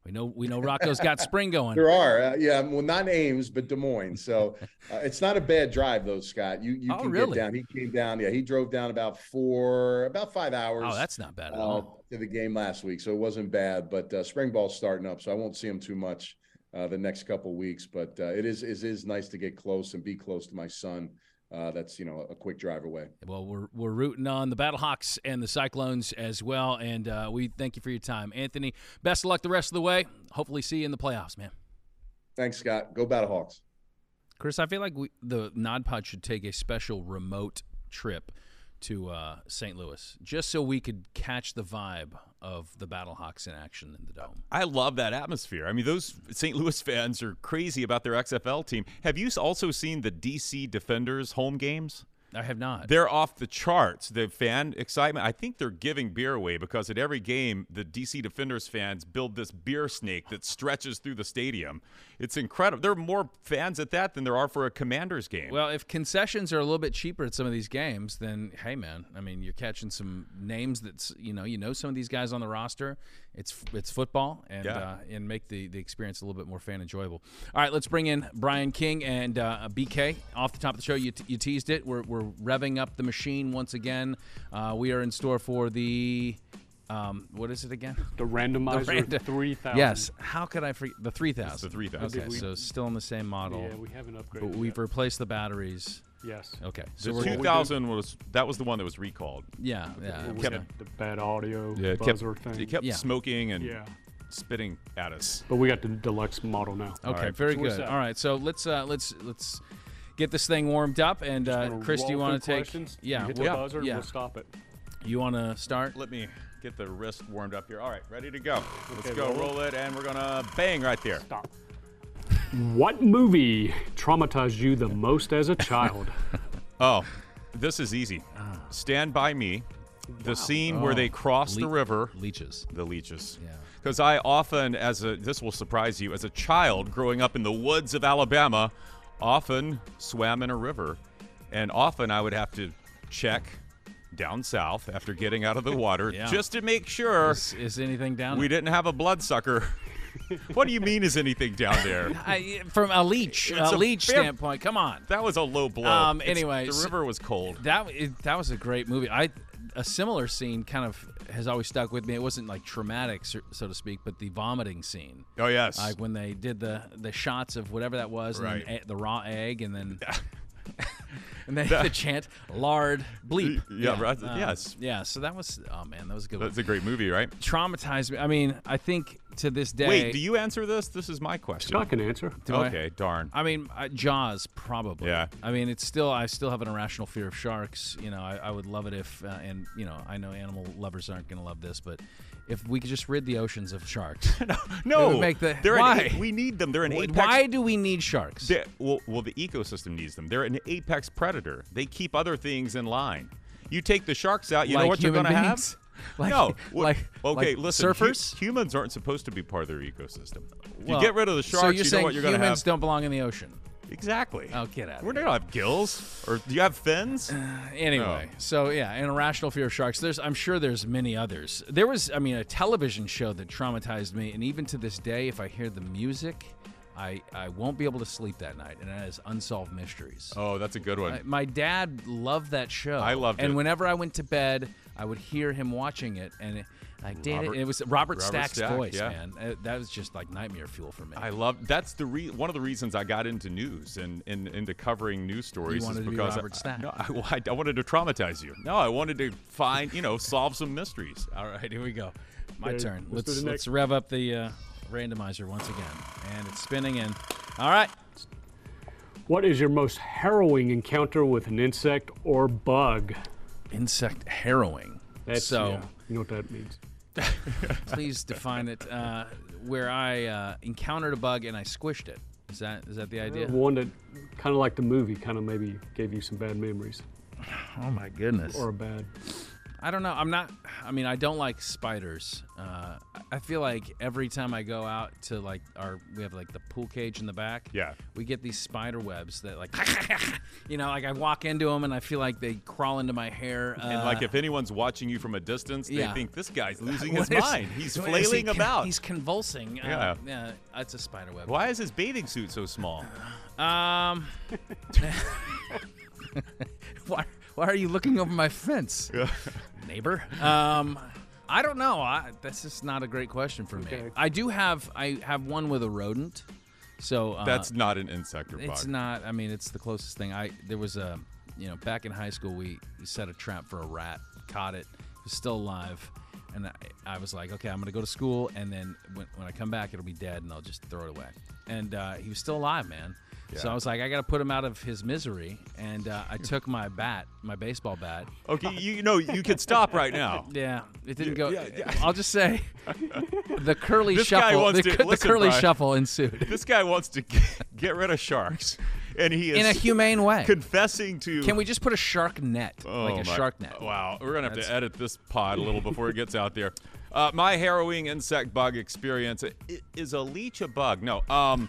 We know we know Rocco's got spring going. There are, uh, yeah. Well, not Ames, but Des Moines. So uh, it's not a bad drive, though, Scott. You you Oh, can really? get down. He came down. Yeah, he drove down about four, about five hours. Oh, that's not bad at uh, all. to the game last week, so it wasn't bad. But uh, spring ball's starting up, so I won't see him too much uh, the next couple weeks. But uh, it is it is nice to get close and be close to my son. Uh, that's you know a quick drive away. Well, we're we're rooting on the Battlehawks and the Cyclones as well, and uh, we thank you for your time, Anthony. Best of luck the rest of the way. Hopefully, see you in the playoffs, man. Thanks, Scott. Go Battlehawks. Chris, I feel like we, the Nod Pod should take a special remote trip to uh, St. Louis just so we could catch the vibe of the Battlehawks in action in the dome. I love that atmosphere. I mean, those St. Louis fans are crazy about their XFL team. Have you also seen the DC Defenders home games? I have not. They're off the charts. The fan excitement. I think they're giving beer away because at every game, the DC Defenders fans build this beer snake that stretches through the stadium. It's incredible. There are more fans at that than there are for a Commanders game. Well, if concessions are a little bit cheaper at some of these games, then hey, man, I mean, you're catching some names that's you know you know some of these guys on the roster. It's it's football and Yeah. uh, and make the the experience a little bit more fan enjoyable. All right, let's bring in Brian King and uh, BK off the top of the show. You, t- you teased it. We're we're revving up the machine once again. Uh, we are in store for the. Um, what is it again? The randomizer random- 3000. Yes. How could I forget the three thousand? It's the 3000. Okay, so still in the same model, Yeah, we haven't upgraded. but we've yet. replaced the batteries. yes. Okay, so the we're 2000 was that was the one that was recalled. yeah yeah. We so- had the bad audio Yeah, it kept, buzzer thing. it kept Yeah. smoking and yeah, spitting at us. but we got the deluxe model now. Okay, right. very So we're good. set. All right, so let's uh, let's let's get this thing warmed up. And uh, Wanna Chris, do you want to through take? questions? Yeah, You hit we'll- the buzzer. yeah. We'll stop it. You want to start? Let me get the wrist warmed up here. All right, ready to go. Let's Okay, go. roll. Roll it, and we're gonna bang right there. Stop. What movie traumatized you the most as a child? Oh, this is easy. Stand by me. The scene where they oh, cross the river. Leeches. The leeches. Yeah. Because I often, as a this will surprise you, as a child growing up in the woods of Alabama, often swam in a river, and often I would have to check down south after getting out of the water Yeah. just to make sure Is, is anything down? we there? didn't have a bloodsucker. what do you mean? Is anything down there? I, from a leech, It's a leech fair- standpoint. Come on. That was a low blow. Um, anyway, the river was cold. That it, that was a great movie. I a similar scene kind of has always stuck with me. It wasn't like traumatic, so, so to speak, but the vomiting scene. Oh yes. Like when they did the the shots of whatever that was, and Right. e- the raw egg, and then and then the chant lard bleep. Yeah, right, yes. Yeah, so that was oh man, that was a good That's one. a great movie, right? Traumatized me. I mean, I think to this day. Wait, do you answer this? This is my question. Scott can answer. do I- okay, darn. I mean, uh, Jaws probably. Yeah. I mean, it's still I still have an irrational fear of sharks. You know, I, I would love it if, uh, and you know, I know animal lovers aren't going to love this, but if we could just rid the oceans of sharks. no, It would make the- they're why? An, we need them. They're an Why- apex. Why do we need sharks? Well, well, the ecosystem needs them. They're an apex predator. They keep other things in line. You take the sharks out, you know what you're going to have? Like- no, like- okay. like listen, surfers? humans aren't supposed to be part of their ecosystem. If Well, you get rid of the sharks, so you're you saying know what you're going to humans have. don't belong in the ocean. Exactly. Oh, get out of We here. don't have gills, or do you have fins? Uh, anyway, so yeah, an irrational fear of sharks. There's, I'm sure there's many others. There was, I mean, a television show that traumatized me, and even to this day, if I hear the music, I, I won't be able to sleep that night, and that is Unsolved Mysteries. oh, that's a good one. I- my dad loved that show. I loved and it. And whenever I went to bed, I would hear him watching it, and it, like, did Robert- it, it was Robert, Robert Stack's Stack, voice, yeah. man. That was just like nightmare fuel for me. I love that's the re- one of the reasons I got into news and, and into covering news stories wanted is to be because Robert I, Stack. No, I, I, I wanted to traumatize you. No, I wanted to find you know solve some mysteries. All right, here we go. My Okay, turn. let's Let's let's rev up the uh, randomizer once again, and it's spinning in. All right. What is your most harrowing encounter with an insect or bug? Insect harrowing. That's so. yeah, you know what that means. Please define it. Uh, where I uh, encountered a bug and I squished it. Is that is that the idea? One that kind of like the movie, kind of maybe gave you some bad memories Oh my goodness. or a bad. I don't know. I'm not. I mean, I don't like spiders. Uh, I feel like every time I go out to like our, we have like the pool cage in the back. Yeah. We get these spider webs that like, you know, like I walk into them and I feel like they crawl into my hair. And uh, like if anyone's watching you from a distance, they yeah. think this guy's losing his is- mind. He's he flailing con- about. He's convulsing. Uh, Yeah. yeah. It's a spider web. Why is his bathing suit so small? Um. why? Why are you looking over my fence, neighbor? Um, I don't know. I, that's just not a great question for me. Okay. I do have. I have one with a rodent. So uh, That's not an insect or bug. It's not. I mean, it's the closest thing. I there was a, you know, back in high school, we, we set a trap for a rat, caught it, it was still alive, and I, I was like, okay, I'm gonna go to school, and then when, when I come back, it'll be dead, and I'll just throw it away. And uh, he was still alive, man. So I was like, I got to put him out of his misery, and uh, I took my bat, my baseball bat. Okay, you, you know you could stop right now. Yeah, it didn't go. yeah, yeah. I'll just say, the curly This shuffle, the, to- the listen, curly Brian. shuffle ensued This guy wants to get, get rid of sharks, and he is in a humane way. confessing to. Can we just put a shark net, Oh like a my- shark net? Wow, we're gonna have That's- to edit this pod a little before it gets out there. Uh, my harrowing insect bug experience is a leech a bug? No. Um,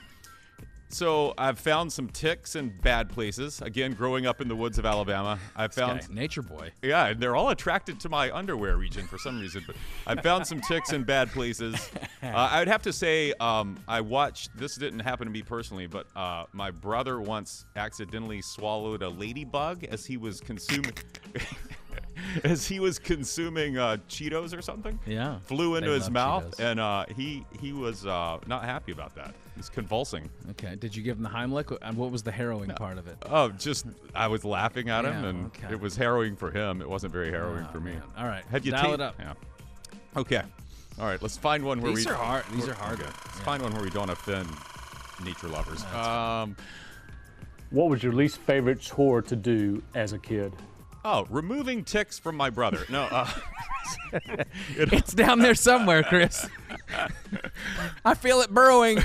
so I've found some ticks in bad places. Again, growing up in the woods of Alabama, I found Guy, nature boy. yeah, and they're all attracted to my underwear region for some reason. But I found some ticks in bad places. Uh, I'd have to say um, I watched. This didn't happen to me personally, but uh, my brother once accidentally swallowed a ladybug as he was consuming. as he was consuming uh, Cheetos or something. Yeah, Flew into his mouth, Cheetos. and uh, he he was uh, not happy about that. He's convulsing. Okay. Did you give him the Heimlich? And what was the harrowing part of it? Oh, just I was laughing at him, Yeah, and okay. it was harrowing for him. It wasn't very harrowing Oh, for me. man. All right. Have you Dial ta- it up. Yeah. Okay. All right. Let's find one where These we. are hard. These are hard. Okay. Let's Yeah. find one where we don't offend nature lovers. Um. What was your least favorite chore to do as a kid? Oh, removing ticks from my brother. No. Uh, It's down there somewhere, Chris. I feel it burrowing.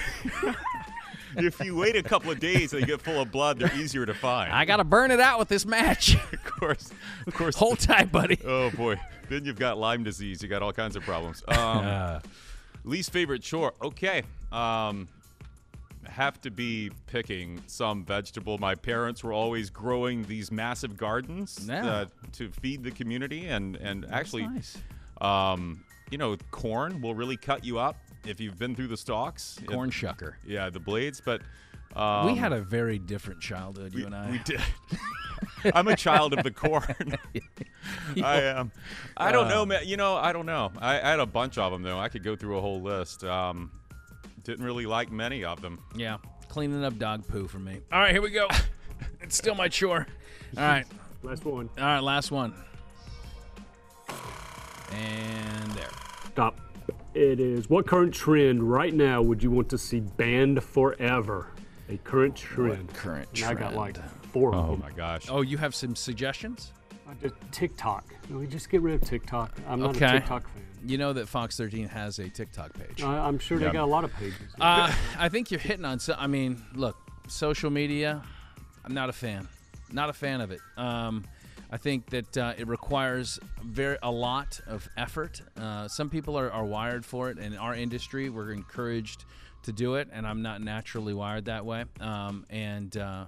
if you wait a couple of days, they get full of blood. They're easier to find. I gotta burn it out with this match. of course. Of course. Hold tight, buddy. Oh boy. Then you've got Lyme disease. You got all kinds of problems. Um, least favorite chore. Okay. Um, have to be picking some vegetable. My parents were always growing these massive gardens Yeah. uh, to feed the community, and and actually, nice. um, you know, corn will really cut you up if you've been through the stalks. It- Corn shucker. yeah, the blades. But um, we had a very different childhood, you we, and I. we did. I'm a child of the corn. I am. I don't know, man. You know, I don't know. I, I had a bunch of them though. I could go through a whole list. Um, didn't really like many of them. Yeah, cleaning up dog poo for me. All right, here we go. it's still my chore. All right, Last one. all right, last one. And there. Stop. It is what current trend right now would you want to see banned forever? A current trend. current And I got like trend? four of Oh them. my gosh. Oh, you have some suggestions? Uh, just TikTok. We just get rid of TikTok. I'm not Okay. a TikTok fan. You know that Fox 13 has a TikTok page. I, I'm sure Yeah. they got a lot of pages. Uh, I think you're hitting on. So, I mean, look, social media. I'm not a fan. Not a fan of it. Um, I think that uh, it requires very a lot of effort. Uh, some people are, are wired for it. In our industry, we're encouraged to do it, and I'm not naturally wired that way. Um, and uh,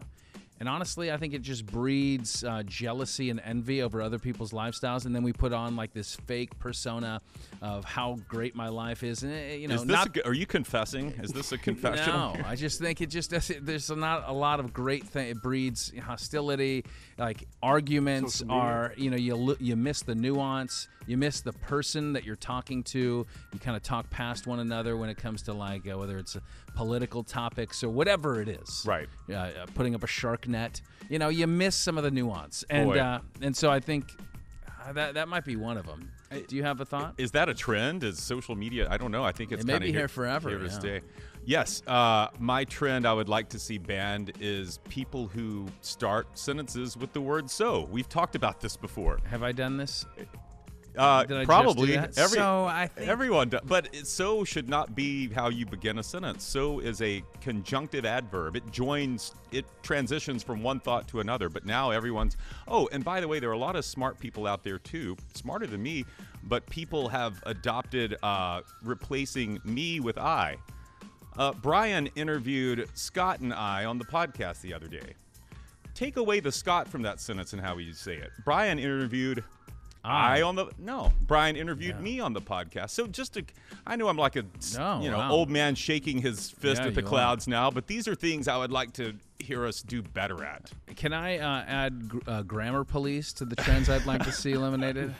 and honestly, I think it just breeds uh, jealousy and envy over other people's lifestyles, and then we put on like this fake persona of how great my life is, and eh, you know, Is this not a are you confessing? Is this a confession? no, I just think it just. There's not a lot of great thing. It breeds hostility. Like arguments are, you know, you you miss the nuance. You miss the person that you're talking to. You kind of talk past one another when it comes to like uh, whether it's political topics or whatever it is. Right. Uh, uh, putting up a shark net. You know, you miss some of the nuance, and uh, and so I think uh, that that might be one of them. Do you have a thought? Is that a trend? Is social media? I don't know. I think it's It may be here forever, Here to yeah. stay. Yes. Uh, my trend I would like to see banned is people who start sentences with the word "so." We've talked about this before. Have I done this? Uh, Did I just probably every So I think- everyone does, but so should not be how you begin a sentence. So is a conjunctive adverb. It joins, it transitions from one thought to another. But now everyone's. Oh, and by the way, there are a lot of smart people out there too, smarter than me. But people have adopted uh, replacing me with I. Uh, Brian interviewed Scott and I on the podcast the other day. Take away the Scott from that sentence and how you say it. Brian interviewed I, on the no. Brian interviewed me on the podcast. So just to, I know I'm like a Oh, you know wow. old man shaking his fist Yeah, at the you are. clouds now, but these are things I would like to hear us do better at. Can I uh, add gr- uh, grammar police to the trends I'd like to see eliminated?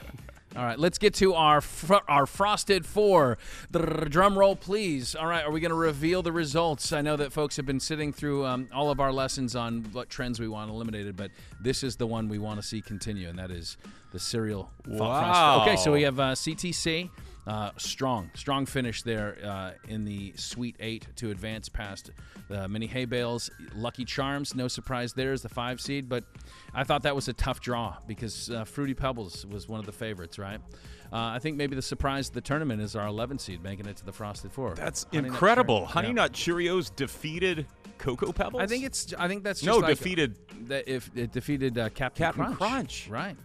All right, let's get to our fr- our frosted four. Drum roll, please. All right, are we going to reveal the results? I know that folks have been sitting through um, all of our lessons on what trends we want eliminated, but this is the one we want to see continue, and that is the cereal. Wow. frosted. Okay, so we have uh, CTC. Uh, strong, strong finish there uh, in the Sweet Eight to advance past the mini hay bales. Lucky Charms, no surprise there, is the five seed, but I thought that was a tough draw because uh, Fruity Pebbles was one of the favorites, right? Uh, I think maybe the surprise of the tournament is our 11 seed making it to the Frosted Four. That's Honey incredible. Cheerios. Honey Yeah. Nut Cheerios defeated Cocoa Pebbles. I think it's. I think that's just no like defeated, that if it defeated uh, Captain, Captain Crunch. Crunch. right?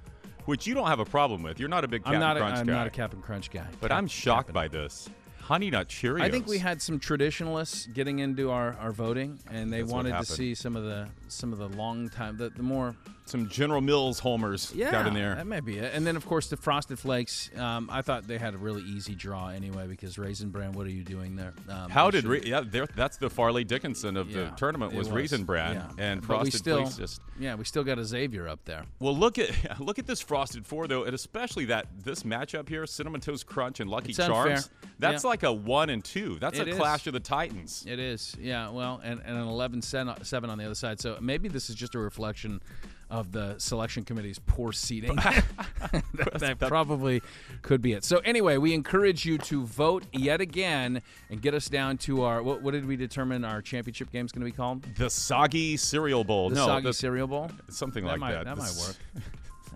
Which you don't have a problem with. You're not a big Captain I'm not. Crunch I'm guy, not a Captain Crunch guy. but Cap- I'm shocked Cap'n. by this. Honey Nut Cheerios. I think we had some traditionalists getting into our, our voting, and they That's what wanted to happened. see some of the some of the long time the, the more some General Mills homers yeah got in there. that might be it. And then of course the Frosted Flakes. Um, I thought they had a really easy draw anyway because Raisin Bran. What are you doing there? Um, How did Ra- yeah? There, that's the Fairleigh Dickinson of yeah, the tournament it was, Raisin Bran yeah. and But Frosted still, Flakes. Just yeah, we still got a Xavier up there. well, look at look at this Frosted Four though, and especially that this matchup here, Cinnamon Toast Crunch and Lucky It's unfair. Charms. That's Yeah. like a one and two. That's It a is. clash of the Titans. It is, yeah. Well, and, and an 11 7 on the other side. So maybe this is just a reflection of the selection committee's poor seeding. that, that probably could be it. So anyway, we encourage you to vote yet again and get us down to our what, what did we determine our championship game is going to be called? The Soggy Cereal Bowl. The no, Soggy the- Cereal Bowl. something That like might- that. that The might work.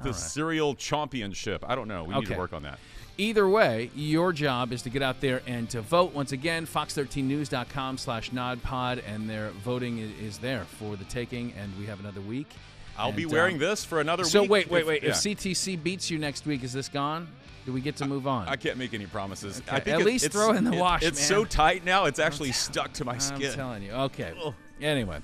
The Cereal Championship. I don't know. We need to work on that. Either way, your job is to get out there and to vote. Once again, fox13news.com slash nodpod, and their voting is there for the taking, and we have another week. I'll be wearing um, this for another So week. wait, wait, if- wait. yeah. If CTC beats you next week, is this gone? Do we get to move on? I can't make any promises. Okay, I think at it- least throw in the it- wash, It's man. so tight now; it's actually stuck to my skin. I'm telling you. Okay. Anyway.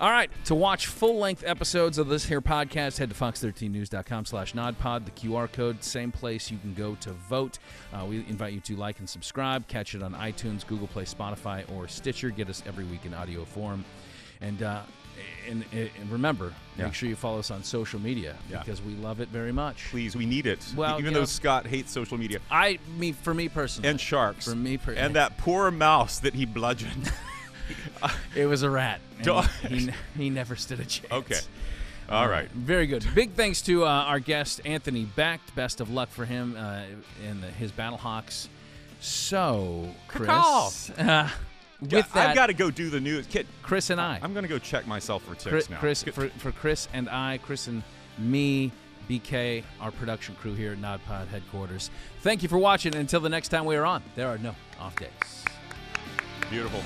All right. To watch full-length episodes of this here podcast, head to fox13news.com slash nodpod. The QR code, same place you can go to vote. Uh, we invite you to like and subscribe. Catch it on iTunes, Google Play, Spotify, or Stitcher. Get us every week in audio form. And, uh, and, and remember, Yeah. make sure you follow us on social media Yeah. because we love it very much. Please, we need it. Well, even yeah. though Scott hates social media I, me, for me personally, and sharks, For me per- and that poor mouse that he bludgeoned. it was a rat. and he, he never stood a chance. okay, all right. Very good. Big thanks to uh, our guest, Anthony Becht. Best of luck for him uh, in the, his Battlehawks. So, Chris, uh, with Yeah, that, I've got to go do the news. Kid, Chris and I, I'm going to go check myself for ticks Chris, now. Chris for, for Chris and I, Chris and me, BK, our production crew here at NodPod headquarters. Thank you for watching. Until the next time we are on, there are no off days. Beautiful.